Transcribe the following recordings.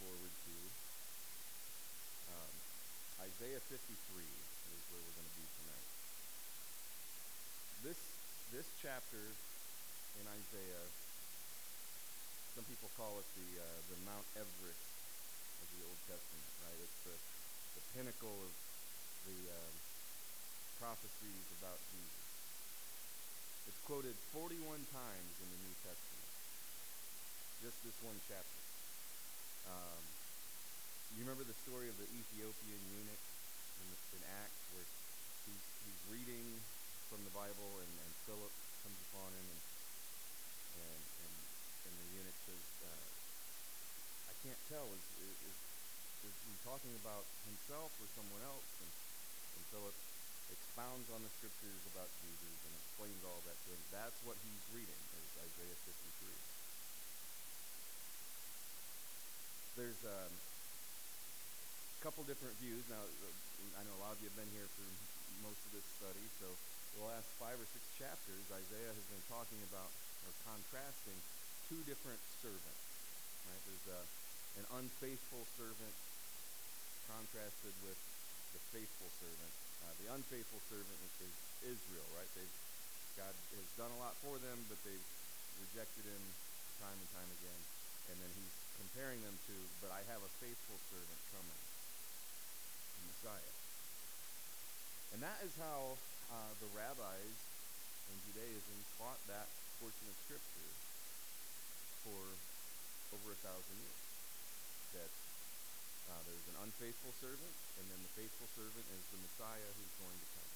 forward to um, Isaiah 53 is where we're going to be tonight. This, this chapter in Isaiah, some people call it the, uh, the Mount Everest of the Old Testament, right? It's the, the pinnacle of the um, prophecies about Jesus. It's quoted 41 times in the New Testament. Just this one chapter. Um, you remember the story of the Ethiopian eunuch in, in Acts where he's, he's reading from the Bible and, and Philip comes upon him and, and, and, and the eunuch says, uh, I can't tell, is, is, is he talking about himself or someone else? And, and Philip expounds on the scriptures about Jesus and explains all that to him. That's what he's reading, is Isaiah 53. There's um, a couple different views. Now, I know a lot of you have been here for most of this study, so the last five or six chapters, Isaiah has been talking about or contrasting two different servants. Right? There's a, an unfaithful servant contrasted with the faithful servant. Uh, the unfaithful servant is Israel, right? They've, God has done a lot for them, but they've rejected him time and time again. And then he's comparing them to, but I have a faithful servant coming, the Messiah. And that is how uh, the rabbis in Judaism taught that portion of Scripture for over a thousand years. That uh, there's an unfaithful servant, and then the faithful servant is the Messiah who's going to come.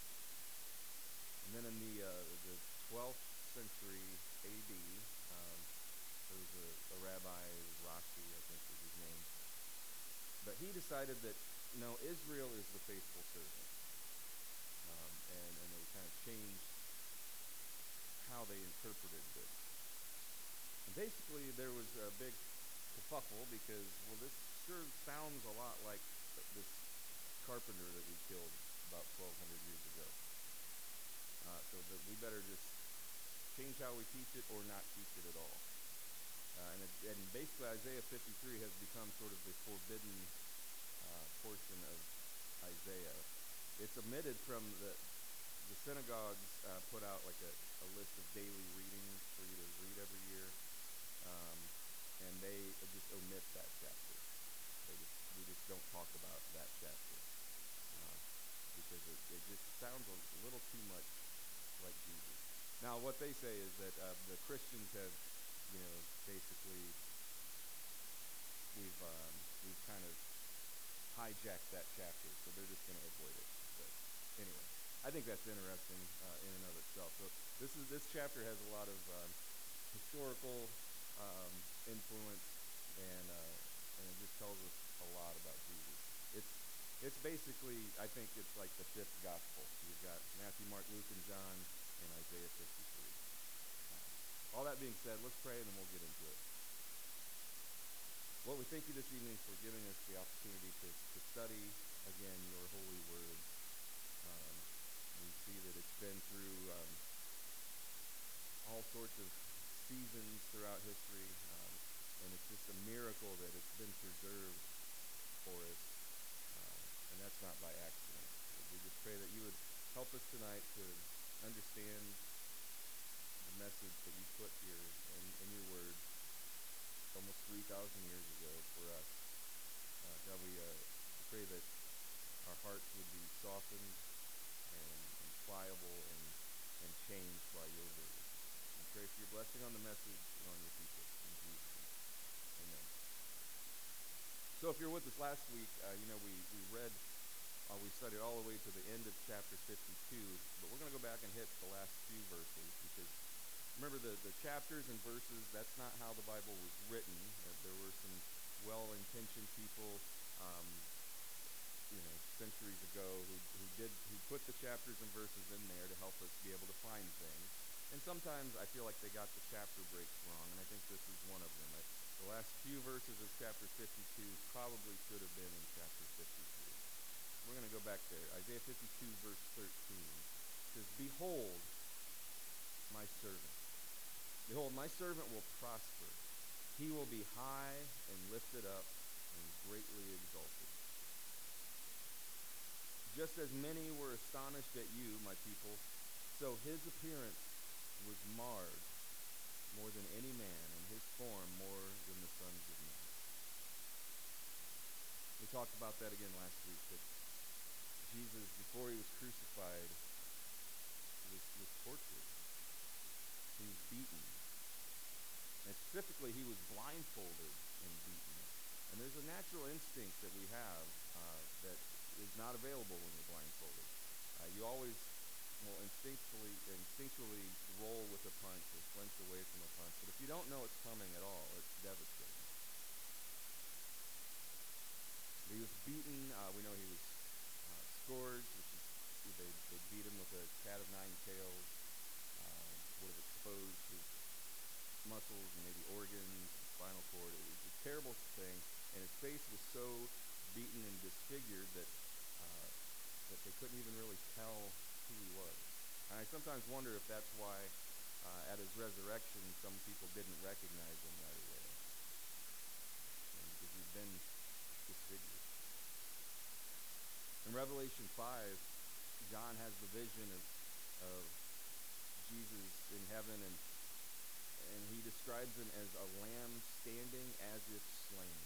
And then in the uh, the 12th century A.D., there was a, a rabbi, Rashi, I think was his name, but he decided that no, Israel is the faithful servant, um, and and they kind of changed how they interpreted this. And basically, there was a big kerfuffle because well, this sure sounds a lot like this carpenter that we killed about 1,200 years ago. Uh, so that we better just change how we teach it or not teach it at all. Uh, and, it, and basically, Isaiah 53 has become sort of the forbidden uh, portion of Isaiah. It's omitted from the the synagogues uh, put out like a, a list of daily readings for you to read every year, um, and they just omit that chapter. They just, we just don't talk about that chapter uh, because it, it just sounds a little too much like Jesus. Now, what they say is that uh, the Christians have, you know, basically we've um, we've kind of hijacked that chapter, so they're just going to avoid it. But anyway, I think that's interesting uh, in and of itself. So this is this chapter has a lot of um, historical um, influence, and uh, and it just tells us a lot about Jesus. It's it's basically I think it's like the fifth gospel. You've got Matthew, Mark, Luke, and John, and Isaiah 53. All that being said, let's pray and then we'll get into it. Lord, we thank you this evening for giving us the opportunity to, to study again your holy word. Um, we see that it's been through um, all sorts of seasons throughout history, um, and it's just a miracle that it's been preserved for us, uh, and that's not by accident. We just pray that you would help us tonight to understand message that you put here in, in your word almost 3,000 years ago for us. Uh, God, we uh, pray that our hearts would be softened and, and pliable and, and changed by your word. And pray for your blessing on the message and on your people. In Jesus' name. Amen. So if you're with us last week, uh, you know, we, we read, uh, we studied all the way to the end of chapter 52, but we're going to go back and hit the last few verses because remember the, the chapters and verses, that's not how the Bible was written. Uh, there were some well-intentioned people, um, you know, centuries ago who, who did who put the chapters and verses in there to help us be able to find things. And sometimes I feel like they got the chapter breaks wrong, and I think this is one of them. I, the last few verses of chapter 52 probably should have been in chapter 53. We're going to go back there. Isaiah 52, verse 13 says, Behold, my servant. Behold, my servant will prosper. He will be high and lifted up, and greatly exalted. Just as many were astonished at you, my people, so his appearance was marred more than any man, and his form more than the sons of men. We talked about that again last week, that Jesus, before he was crucified, was, was tortured. He was beaten. And specifically, he was blindfolded and beaten. And there's a natural instinct that we have uh, that is not available when you're blindfolded. Uh, you always will instinctually, instinctually roll with a punch or flinch away from a punch. But if you don't know it's coming at all, it's devastating. He was beaten. Uh, we know he was uh, scourged, which is they, they beat him with a cat of nine tails. Uh, would have exposed his muscles and maybe organs, spinal cord. It was a terrible thing, and his face was so beaten and disfigured that uh, that they couldn't even really tell who he was. And I sometimes wonder if that's why uh, at his resurrection some people didn't recognize him right away. Because he'd been disfigured. In Revelation 5, John has the vision of, of Jesus in heaven, and, and he describes him as a lamb standing as if slain.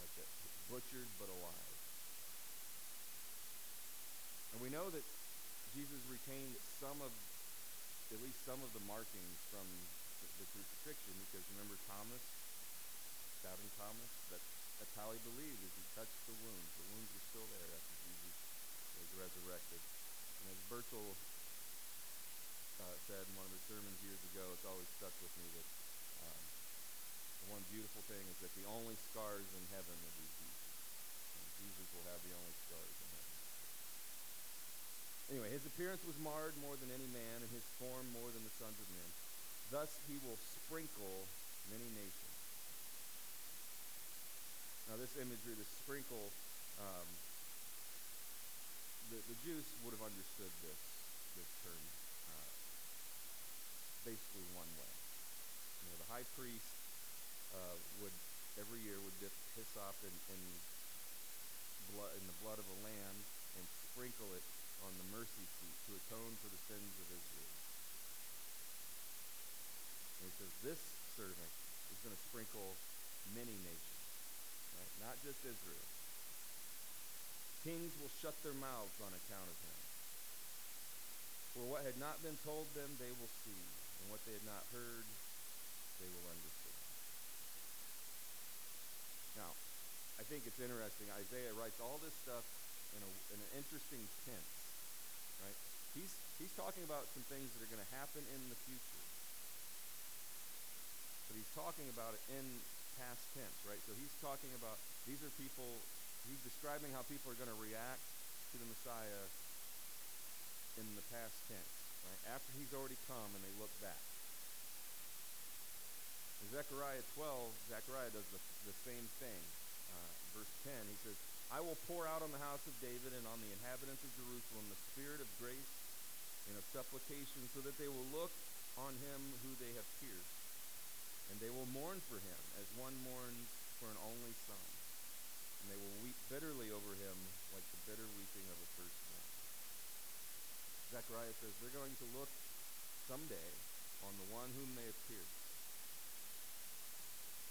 Like that, butchered but alive. And we know that Jesus retained some of, at least some of the markings from the, the crucifixion, because remember Thomas, doubting Thomas? That's, that's how he believed, as he touched the wounds. The wounds were still there after Jesus was resurrected. And as Bertel uh, said in one of his sermons years ago, it's always stuck with me that um, the one beautiful thing is that the only scars in heaven will be Jesus. And Jesus will have the only scars in heaven. Anyway, his appearance was marred more than any man, and his form more than the sons of men. Thus he will sprinkle many nations. Now, this imagery, the sprinkle, um, the, the Jews would have understood this, this term basically one way. You know, the high priest uh, would every year would dip hyssop in, in, blood, in the blood of a lamb and sprinkle it on the mercy seat to atone for the sins of Israel. And he says, this servant is going to sprinkle many nations, right? Not just Israel. Kings will shut their mouths on account of him. For what had not been told them, they will see, and what they had not heard, they will understand. Now, I think it's interesting. Isaiah writes all this stuff in, a, in an interesting tense right? He's, he's talking about some things that are going to happen in the future. But he's talking about it in past tense, right? So he's talking about these are people, he's describing how people are going to react to the Messiah in the past tense, right? After he's already come and they look back. In Zechariah 12, Zechariah does the, the same thing. Uh, verse 10, he says, I will pour out on the house of David and on the inhabitants of Jerusalem the spirit of grace and of supplication, so that they will look on him who they have pierced, and they will mourn for him as one mourns for an only son, and they will weep bitterly over him like the bitter weeping of a firstborn. Zechariah says they're going to look someday on the one whom they have pierced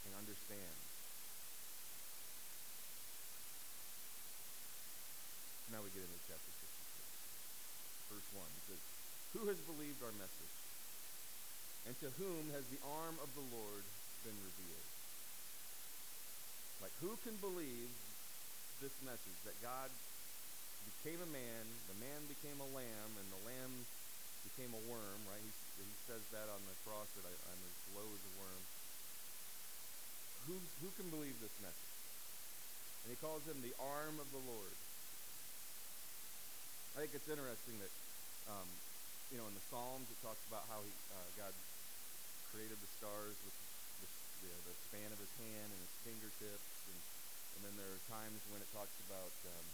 and understand Now we get into chapter 56. Verse 1. It says, Who has believed our message? And to whom has the arm of the Lord been revealed? Like, who can believe this message that God became a man, the man became a lamb, and the lamb became a worm, right? He, he says that on the cross that I, I'm as low as a worm. Who, who can believe this message? And he calls him the arm of the Lord. I think it's interesting that, um, you know, in the Psalms it talks about how he, uh, God created the stars with the, the, the, span of his hand and his fingertips, and, and then there are times when it talks about um,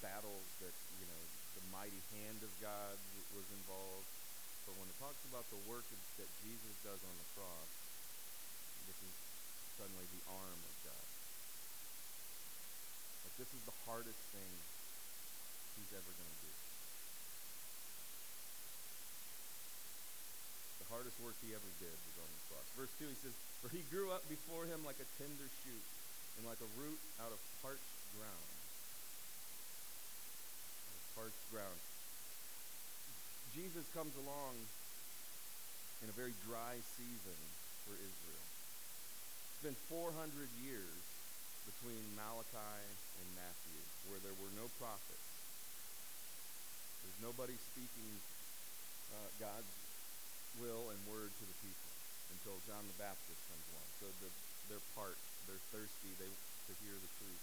battles that, you know, the mighty hand of God was involved. But when it talks about the work that Jesus does on the cross, this is suddenly the arm of God. Like this is the hardest thing he's ever going to do. The hardest work he ever did was on the cross. Verse 2, he says, For he grew up before him like a tender shoot and like a root out of parched ground. Parched ground. Jesus comes along in a very dry season for Israel. It's been 400 years between Malachi and Matthew where there were no prophets. There's nobody speaking uh, God's will and word to the people until John the Baptist comes along. So the, they're parched, they're thirsty they, to hear the truth.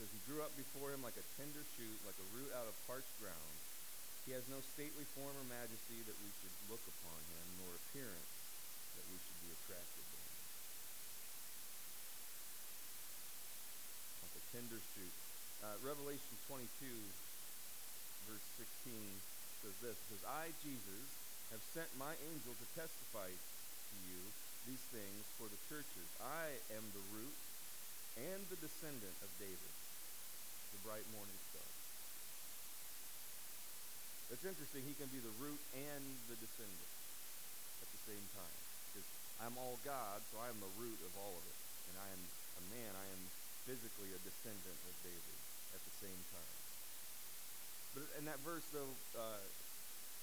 Says he grew up before him like a tender shoot, like a root out of parched ground. He has no stately form or majesty that we should look upon him, nor appearance that we should be attracted to him. Like a tender shoot. Uh, Revelation 22, verse 16 says this. It says, I, Jesus, have sent my angel to testify to you these things for the churches. I am the root and the descendant of David the bright morning star. That's interesting, he can be the root and the descendant at the same time. Because I'm all God, so I am the root of all of it. And I am a man, I am physically a descendant of David at the same time. But in that verse, though, uh,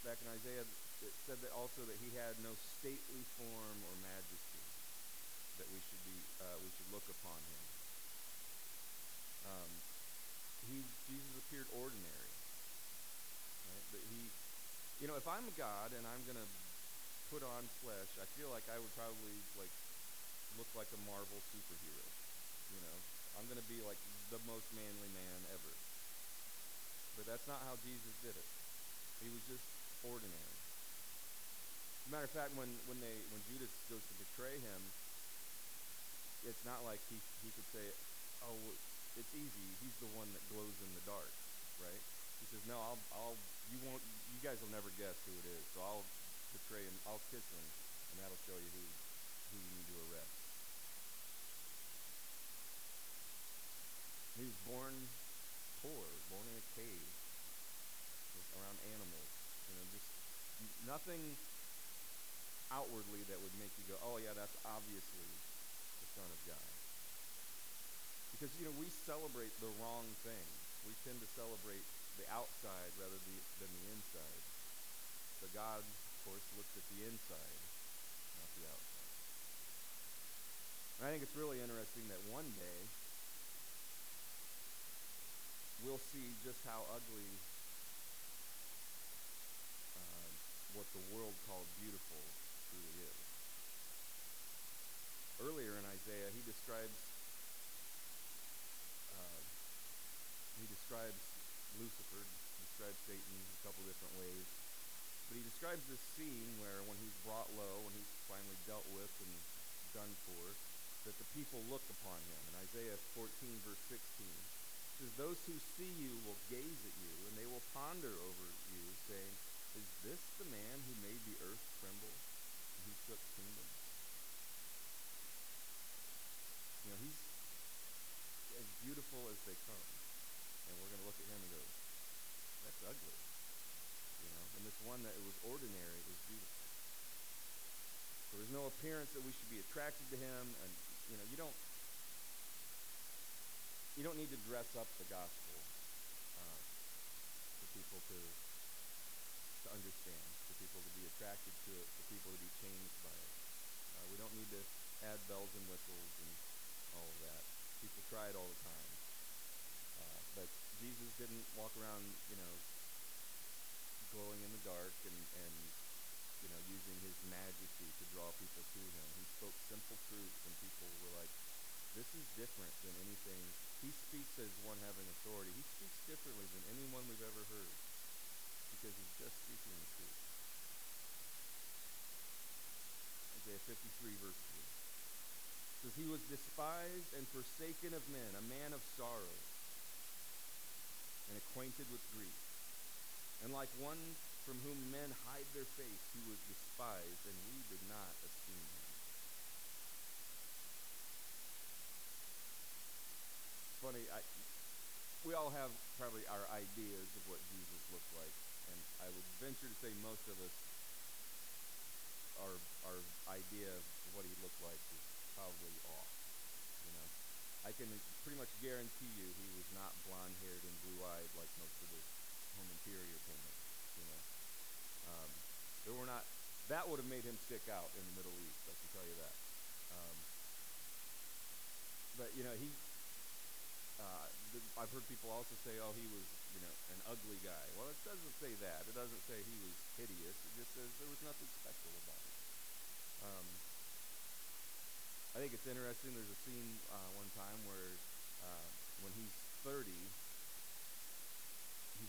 back in Isaiah, it said that also that he had no stately form or majesty that we should be uh, we should look upon him. Um, he Jesus appeared ordinary. Right? But he you know, if I'm a God and I'm gonna put on flesh, I feel like I would probably like look like a Marvel superhero. You know, I'm gonna be like the most manly man ever. But that's not how Jesus did it. He was just ordinary. As a matter of fact, when, when they when Judas goes to betray him, it's not like he he could say, "Oh, it's easy. He's the one that glows in the dark, right? He says, no, I'll, I'll, you won't, you guys will never guess who it is. So I'll betray him, I'll kiss him, and that'll show you who, who you need to arrest. He was born poor, born in a cave, around animals. You know, just nothing outwardly that would make you go, oh yeah, that's obviously the Son of God. Because, you know, we celebrate the wrong thing. We tend to celebrate the outside rather than the inside. But God, of course, looks at the inside, not the outside. And I think it's really interesting that one day we'll see just how ugly uh, what the world called beautiful truly is. Earlier in Isaiah, he describes he describes Lucifer, describes Satan a couple different ways. But he describes this scene where when he's brought low, when he's finally dealt with and done for, that the people look upon him. In Isaiah 14, verse 16, it says, Those who see you will gaze at you, and they will ponder over you, saying, Is this the man who made the earth tremble, and who shook kingdoms? You know, he's as beautiful as they come and we're going to look at him and go, that's ugly. You know, and this one that it was ordinary is beautiful. There's no appearance that we should be attracted to him, and you know, you don't you don't need to dress up the gospel uh, for people to to understand, for people to be attracted to it, for people to be changed by it. Uh, we don't need to add bells and whistles and all of that. People try it all the time. Uh, but Jesus didn't walk around, you know, glowing in the dark and, and you know, using his majesty to draw people to him. He spoke simple truths, and people were like, this is different than anything. He speaks as one having authority. He speaks differently than anyone we've ever heard because he's just speaking the truth. Isaiah 53, verse 3 says, He was despised and forsaken of men, a man of sorrows and acquainted with grief. And like one from whom men hide their face, he was despised, and we did not esteem him. Funny, I, we all have probably our ideas of what Jesus looked like, and I would venture to say most of us, our our idea of what he looked like is probably off. I can pretty much guarantee you he was not blonde-haired and blue-eyed like most of the home interior painters. You know, um, there were not. That would have made him stick out in the Middle East. I can tell you that. Um, but you know, he. Uh, the, I've heard people also say, "Oh, he was, you know, an ugly guy." Well, it doesn't say that. It doesn't say he was hideous. It just says there was nothing special about him. Um, I think it's interesting. There's a scene uh, one time where uh, when he's 30, he's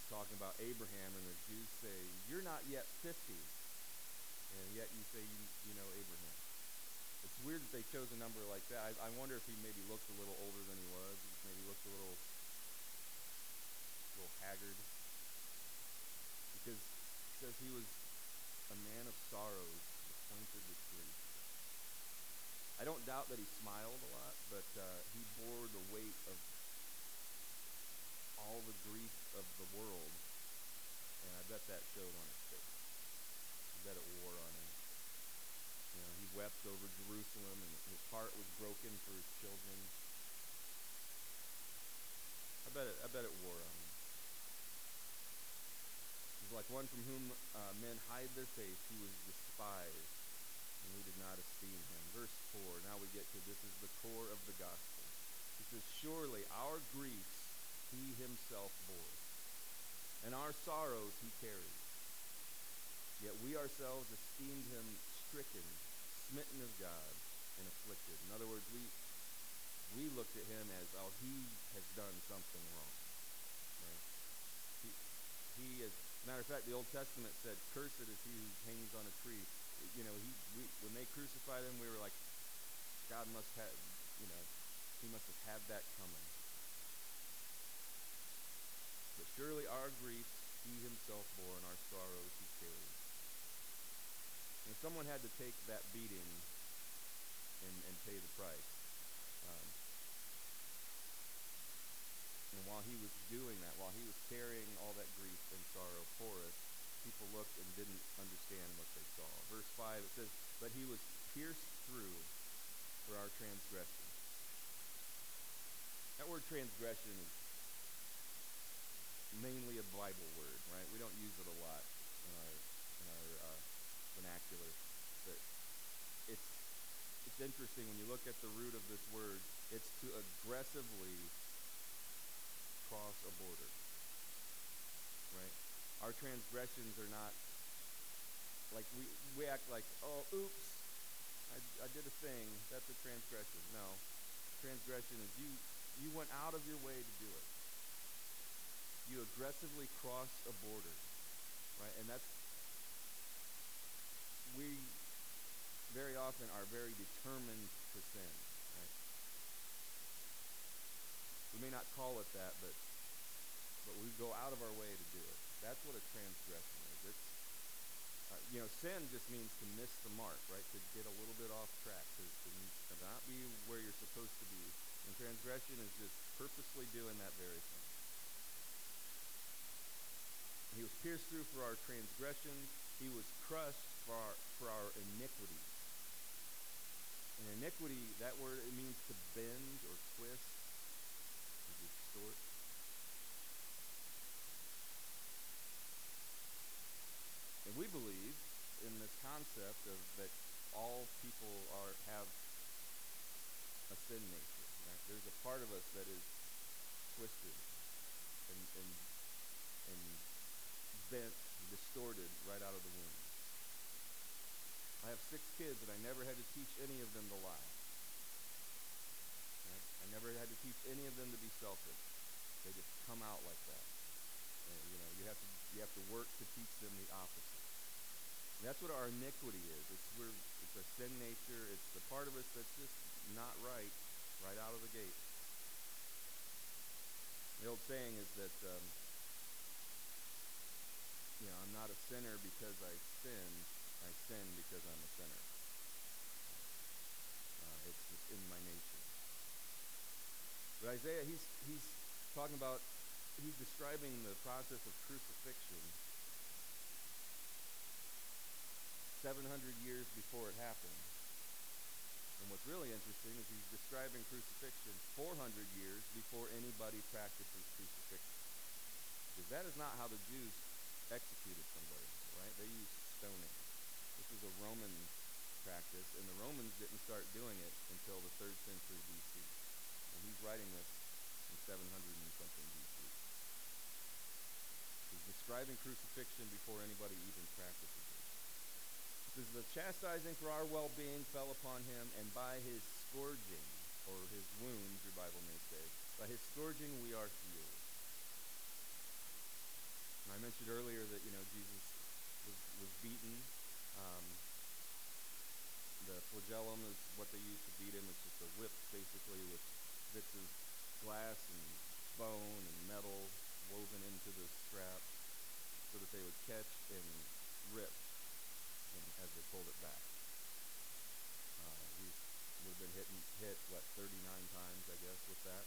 talking about Abraham, and the Jews say, "You're not yet 50, and yet you say you, you know Abraham." It's weird that they chose a number like that. I, I wonder if he maybe looked a little older than he was. Maybe looked a little, a little haggard, because it says he was a man of sorrows, acquainted with grief. I don't doubt that he smiled a lot, but uh, he bore the weight of all the grief of the world, and I bet that showed on his face. I bet it wore on him. You know, he wept over Jerusalem, and his heart was broken for his children. I bet it. I bet it wore on him. He's like one from whom uh, men hide their face. He was despised, and we did not esteem him. Verse four. Now we get to this is the core of the gospel. He says, "Surely our griefs he himself bore, and our sorrows he carried. Yet we ourselves esteemed him stricken, smitten of God, and afflicted. In other words, we we looked at him as, oh, he has done something wrong. Right? He, he is, matter of fact, the Old Testament said, cursed is he who hangs on a tree. You know, he, we, when they crucified him, we were like, God must have, you know, he must have had that coming. But surely our griefs he himself bore, and our sorrows he carried. And someone had to take that beating and, and pay the price. Um, and while he was doing that, while he was carrying all that grief and sorrow for us, people looked and didn't understand what they saw. Verse 5, it says, But he was pierced through for our transgression. That word transgression is mainly a Bible word, right? We don't use it a lot in our in our uh, vernacular, but it's it's interesting when you look at the root of this word. It's to aggressively cross a border? Our transgressions are not like we we act like, oh, oops, I, I did a thing. That's a transgression. No, transgression is you you went out of your way to do it you aggressively cross a border, right? And that's, we very often are very determined to sin, right? We may not call it that, but but we go out of our way to do it. That's what a transgression is. It's uh, you know, sin just means to miss the mark, right? To get a little bit off track, to, to, not be where you're supposed to be. And transgression is just purposely doing that very thing. He was pierced through for our transgressions. He was crushed for our, for our iniquities. And iniquity, that word, it means to bend or twist, to distort. And we believe in this concept of that all people are have a sin nature. Right? There's a part of us that is twisted and, and, and bent, distorted right out of the womb. I have six kids, and I never had to teach any of them to lie. Right? I never had to teach any of them to be selfish. They just come out like that. And, you know, you have to you have to work to teach them the opposite. And that's what our iniquity is. It's we're it's a sin nature. It's the part of us that's just not right, right out of the gate. The old saying is that um, you know, I'm not a sinner because I sin. I sin because I'm a sinner. Uh, it's just in my nature. But Isaiah, he's, he's talking about, he's describing the process of crucifixion 700 years before it happened. And what's really interesting is he's describing crucifixion 400 years before anybody practices crucifixion. Because that is not how the Jews executed somebody, right? They used stoning. This is a Roman practice, and the Romans didn't start doing it until the 3rd century BC. And he's writing this in 700 and something BC. He's describing crucifixion before anybody even. It says, The chastising for our well being fell upon him, and by his scourging, or his wounds, your Bible may say, by his scourging we are healed. And I mentioned earlier that, you know, Jesus was, was beaten. Um, the flagellum is what they use to beat him. It's just a whip, basically, with bits of glass and bone and metal woven into the strap so that they would catch and rip and, as they pulled it back. Uh, he would have been hit, hit, what, 39 times, I guess, with that.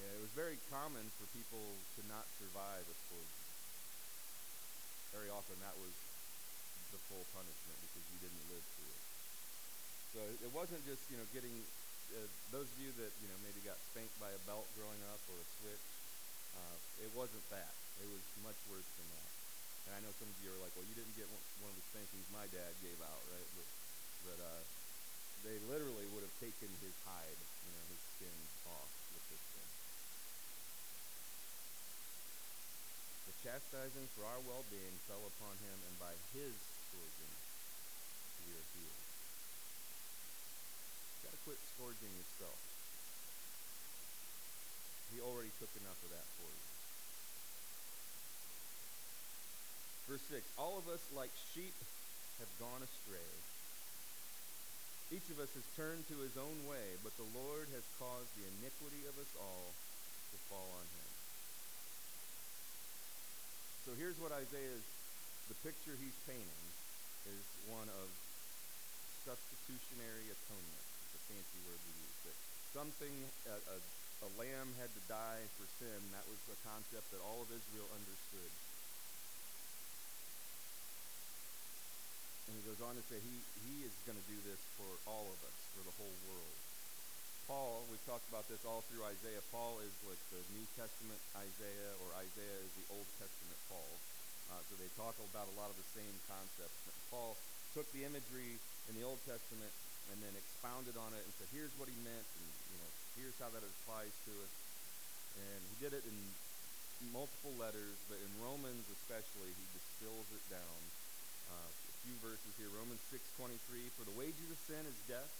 Yeah, it was very common for people to not survive a scourging. Very often that was the full punishment because you didn't live through it. So it wasn't just, you know, getting, uh, those of you that, you know, maybe got spanked by a belt growing up or a switch, uh, it wasn't that. It was much worse than that. And I know some of you are like, well, you didn't get one, of the spankings my dad gave out, right? But, but uh, they literally would have taken his hide, you know, his skin off with this thing. The chastising for our well-being fell upon him, and by his scourging we are healed. You got to quit scourging yourself. He already took enough of that for you. Verse 6 All of us, like sheep, have gone astray. Each of us has turned to his own way, but the Lord has caused the iniquity of us all to fall on him. So here's what Isaiah's, the picture he's painting is one of substitutionary atonement. It's a fancy word we use. That something, a, a, a lamb had to die for sin. That was a concept that all of Israel understood. And he goes on to say he, he is going to do this for all of us, for the whole world. Paul, we've talked about this all through Isaiah. Paul is like the New Testament Isaiah, or Isaiah is the Old Testament Paul. Uh, so they talk about a lot of the same concepts. Paul took the imagery in the Old Testament and then expounded on it and said, here's what he meant, and you know, here's how that applies to us. And he did it in multiple letters, but in Romans especially, he distills it down. Uh, few verses here. Romans 6:23, for the wages of sin is death,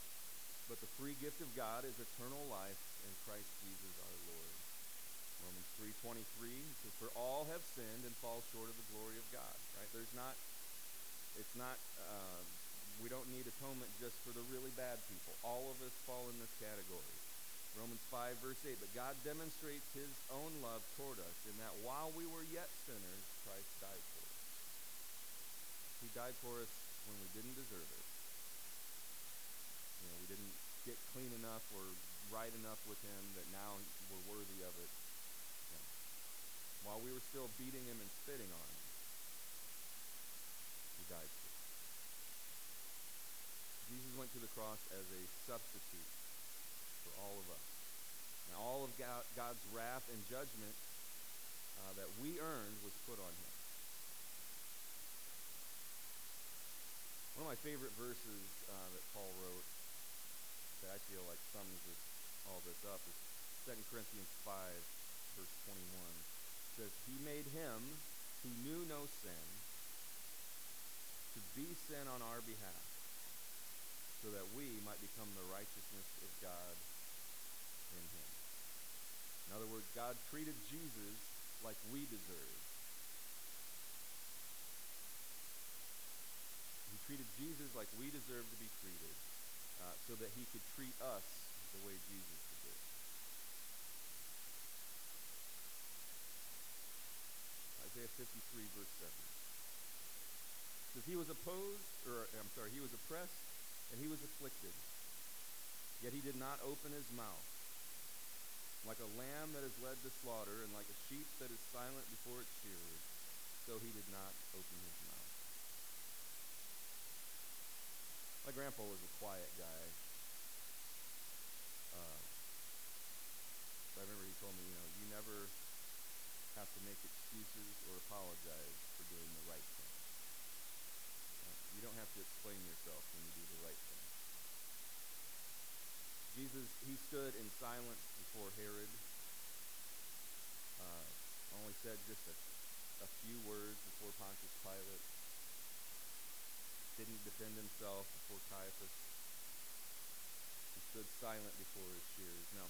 but the free gift of God is eternal life in Christ Jesus our Lord. Romans 3:23 says, "For all have sinned and fall short of the glory of God." Right? There's not. It's not. Uh, we don't need atonement just for the really bad people. All of us fall in this category. Romans 5 verse 8. But God demonstrates His own love toward us in that while we were yet sinners, Christ died for us. He died for us when we didn't deserve it. You know, we didn't get clean enough or right enough with Him that now we're worthy of it. While we were still beating Him and spitting on Him, He died for us. Jesus went to the cross as a substitute for all of us. And all of God's wrath and judgment uh, that we earned was put on him. One of my favorite verses uh, that Paul wrote that I feel like sums this, all this up is 2 Corinthians 5, verse 21. It says, He made him who knew no sin to be sin on our behalf so that we might become the righteousness of God in him. In other words, God treated Jesus like we deserve. He treated Jesus like we deserve to be treated uh, so that he could treat us the way Jesus. Isaiah Isaiah 53, verse 7. It says, He was opposed, or I'm sorry, he was oppressed, and he was afflicted. Yet he did not open his mouth. Like a lamb that is led to slaughter, and like a sheep that is silent before its shearers, so he did not open his mouth. My grandpa was a quiet guy. Uh, I remember he told me, you know, you never have to make excuses or apologize for doing the right thing. Uh, you don't have to explain yourself when you do the right thing. Jesus, he stood in silence before Herod. Uh, only said just a, a few words before Pontius Pilate. Didn't defend himself before Caiaphas. He stood silent before his shears. Now,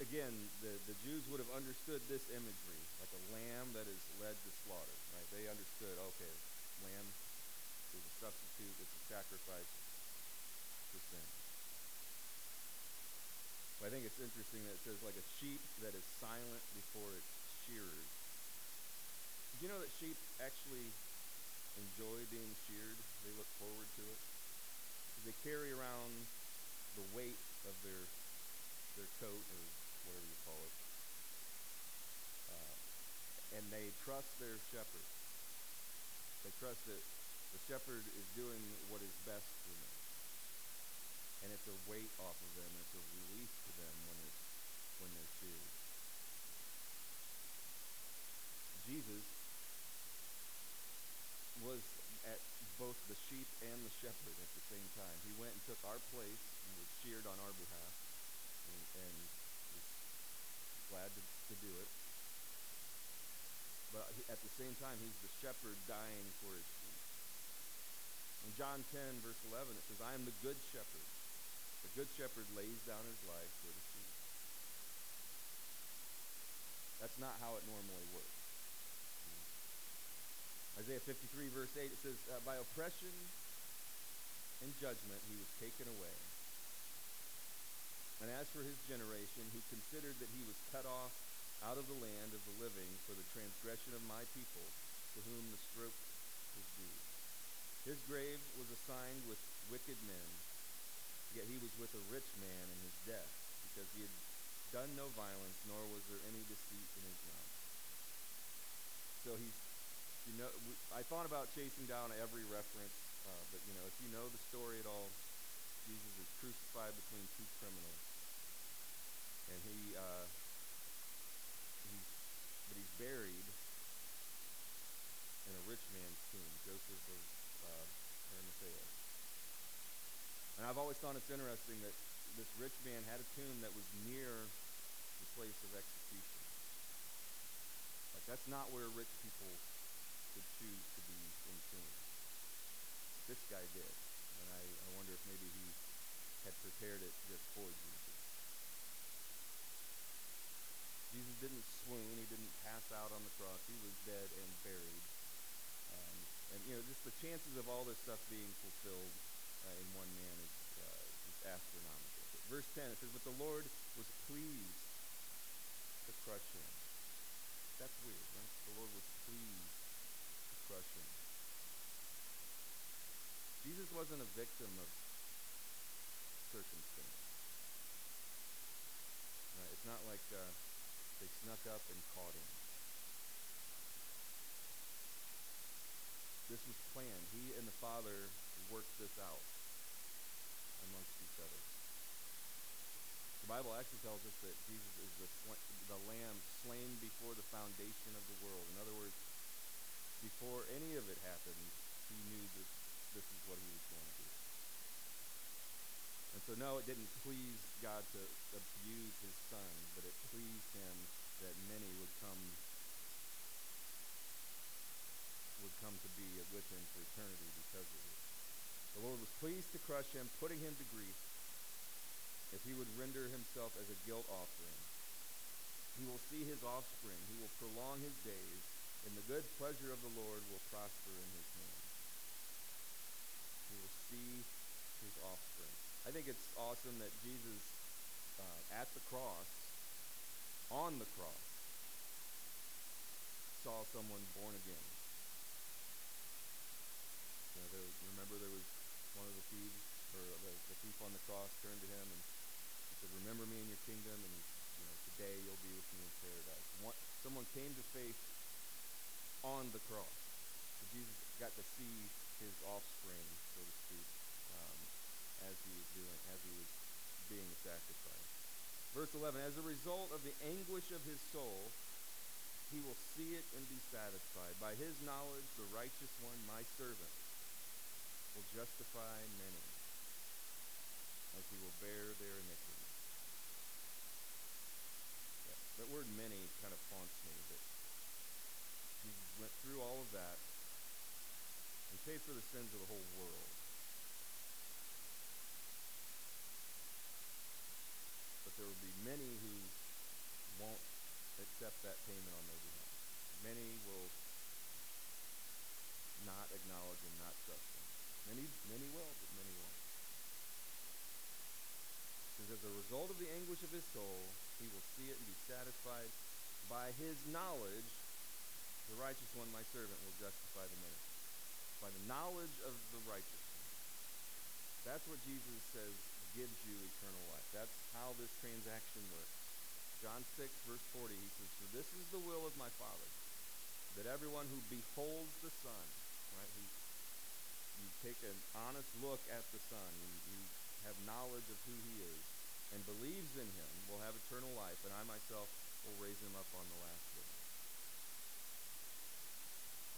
again, the, the Jews would have understood this imagery, like a lamb that is led to slaughter, right? They understood, okay, lamb is a substitute, it's a sacrifice for sin. But I think it's interesting that it says like a sheep that is silent before its shearers. Did you know that sheep actually enjoy being sheared? They look forward to it. They carry around the weight of their their coat or whatever you call it, uh, and they trust their shepherd. They trust that the shepherd is doing what is best for them and it's a weight off of them, it's a relief to them when it's when they're sheared. Jesus was at both the sheep and the shepherd at the same time. He went and took our place and was sheared on our behalf, and, and was glad to, to do it. But at the same time, he's the shepherd dying for his sheep. In John 10, verse 11, it says, I am the good shepherd. The good shepherd lays down his life for the sheep. That's not how it normally works. Isaiah 53, verse 8, it says, uh, By oppression and judgment he was taken away. And as for his generation, he considered that he was cut off out of the land of the living for the transgression of my people, to whom the stroke was due. His grave was assigned with wicked men Yet he was with a rich man in his death, because he had done no violence, nor was there any deceit in his mouth. So he's, you know, I thought about chasing down every reference, uh, but you know, if you know the story at all, Jesus is crucified between two criminals, and he, uh, he's, but he's buried in a rich man's tomb, Joseph of uh, Arimathea. And I've always thought it's interesting that this rich man had a tomb that was near the place of execution. Like, that's not where rich people would choose to be entombed. This guy did. And I, I wonder if maybe he had prepared it just for Jesus. Jesus didn't swoon. He didn't pass out on the cross. He was dead and buried. Um, and, you know, just the chances of all this stuff being fulfilled uh, in one man is uh, just astronomical. Verse 10, it says, But the Lord was pleased to crush him. That's weird, right? The Lord was pleased him. Jesus wasn't a victim of circumstance. Right? It's not like uh, they snuck up and caught him. This was planned. He and the Father worked this out amongst each other. The Bible actually tells us that Jesus is the, the lamb slain before the foundation of the world. In other words, before any of it happened, he knew that this is what he was going to do. And so, no, it didn't please God to abuse his son, but it pleased him that many would come would come to be with him for eternity because of it. The Lord was pleased to crush him, putting him to grief, if he would render himself as a guilt offering. He will see his offspring. He will prolong his days, and the good pleasure of the Lord will prosper in his hand. He will see his offspring. I think it's awesome that Jesus, uh, at the cross, on the cross, saw someone born again. You know, there, remember there was one of the thieves, or the, the thief on the cross turned to him and he said, Remember me in your kingdom, and you know, today you'll be with me in paradise. One, someone came to faith on the cross. So Jesus got to see his offspring, so to speak, um, as he was doing, as he was being sacrificed. Verse 11, as a result of the anguish of his soul, he will see it and be satisfied. By his knowledge, the righteous one, my servant, will justify many, as he will bear their iniquities. That, that word many kind of haunts me. Jesus went through all of that and paid for the sins of the whole world. But there will be many who won't accept that payment on their behalf. Many will not acknowledge and not trust him. Many, many will, but many won't. Because as a result of the anguish of his soul, he will see it and be satisfied. By his knowledge, the righteous one, my servant, will justify the many. By the knowledge of the righteous one. That's what Jesus says gives you eternal life. That's how this transaction works. John 6, verse 40, he says, For this is the will of my Father, that everyone who beholds the Son, right, who you take an honest look at the Son, you, you have knowledge of who he is, and believes in him will have eternal life, and I myself will raise him up on the last.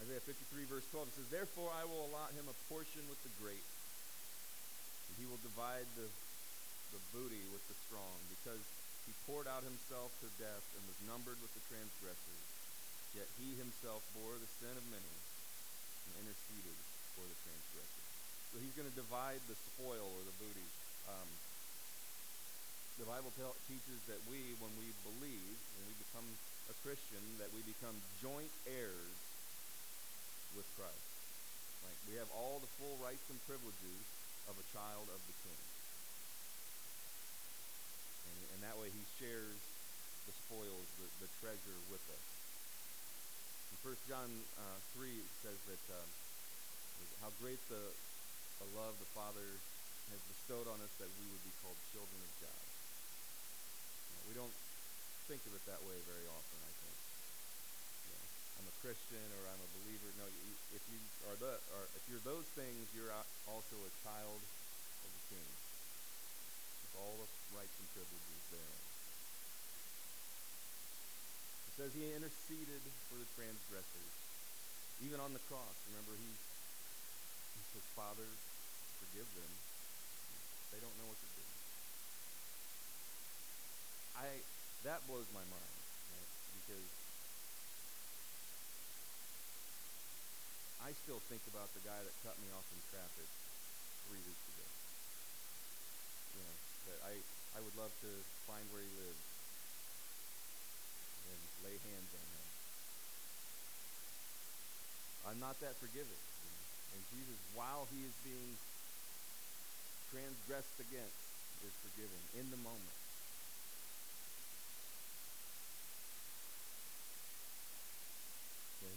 Isaiah 53, verse 12, it says, Therefore I will allot him a portion with the great, and he will divide the, the booty with the strong, because he poured out himself to death and was numbered with the transgressors. Yet he himself bore the sin of many and interceded for the transgressors. So he's going to divide the spoil or the booty. Um, the Bible tell, teaches that we, when we believe, when we become a Christian, that we become joint heirs with Christ. Like we have all the full rights and privileges of a child of the King. And, and that way he shares the spoils, the, the treasure with us. In 1 John uh, 3 it says that uh, how great the, the love the Father has bestowed on us that we would be called children of God. We don't think of it that way very often, I I'm a Christian or I'm a believer. No, you, if you are the, or if you're those things, you're also a child of the King, with all the rights and privileges there. It says he interceded for the transgressors, even on the cross. Remember, he he says, Father, forgive them. They don't know what to do. I that blows my mind, right? Because I still think about the guy that cut me off in traffic three weeks ago. You know, that I, I would love to find where he lives and lay hands on him. I'm not that forgiving. You know? And Jesus, while he is being transgressed against, is forgiving in the moment.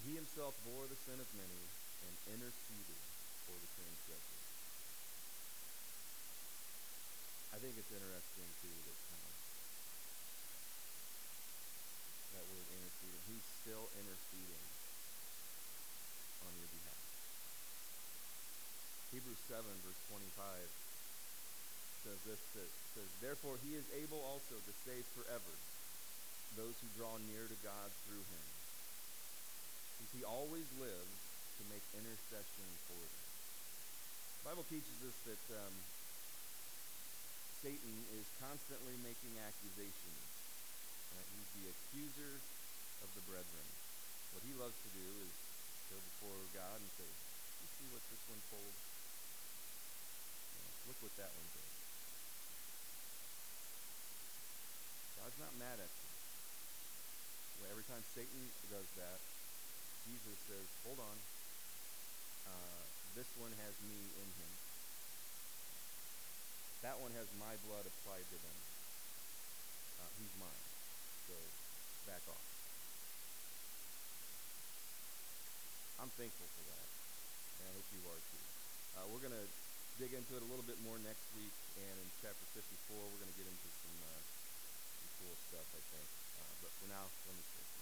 He himself bore the sin of many and interceded for the transgressors. I think it's interesting too that uh, that word interceding. He's still interceding on your behalf. Hebrews 7, verse 25 says this that says, Therefore he is able also to save forever those who draw near to God through him he always lives to make intercession for them. The Bible teaches us that um, Satan is constantly making accusations. Right? He's the accuser of the brethren. What he loves to do is go before God and say, You see what this one told? Know, look what that one did. God's not mad at you. Well, every time Satan does that, Jesus says, hold on. Uh, this one has me in him. That one has my blood applied to them. Uh, he's mine. So back off. I'm thankful for that, and I hope you are too. Uh, we're going to dig into it a little bit more next week, and in chapter 54, we're going to get into some, uh, some cool stuff, I think. Uh, but for now, let me pray.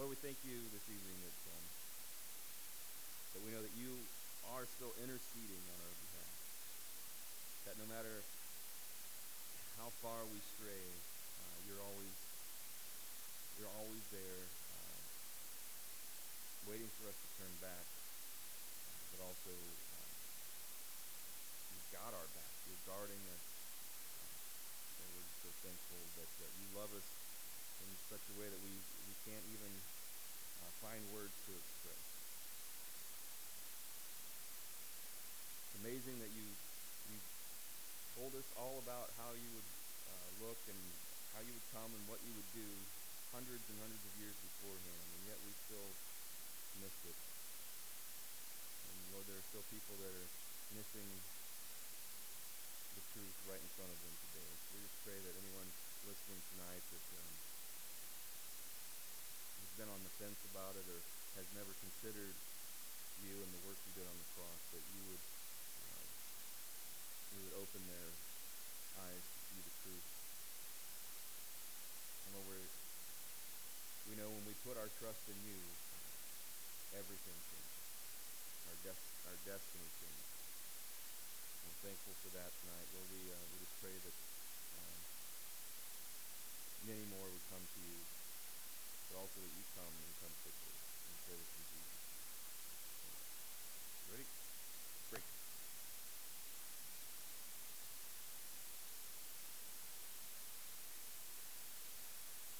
Lord, we thank you this evening that um, that we know that you are still interceding on our behalf. That no matter how far we stray, uh, you're always you're always there, uh, waiting for us to turn back, uh, but also uh, you've got our back. You're guarding us. Uh, and we're so thankful that uh, you love us in such a way that we, we can't even uh, find words to express. It's amazing that you you told us all about how you would uh, look and how you would come and what you would do hundreds and hundreds of years beforehand, and yet we still missed it. And Lord, there are still people that are missing the truth right in front of them today. We just pray that anyone listening tonight that um, been on the fence about it or has never considered you and the work you did on the cross, that you would uh, you would open their eyes to see the truth. And Lord, we're, we know when we put our trust in you, uh, everything changes. Our, des- our destiny changes. I'm thankful for that tonight. Lord, we, uh, we just pray that um, many more would come to you, but also that you come and come quickly. And pray this in Jesus. Ready?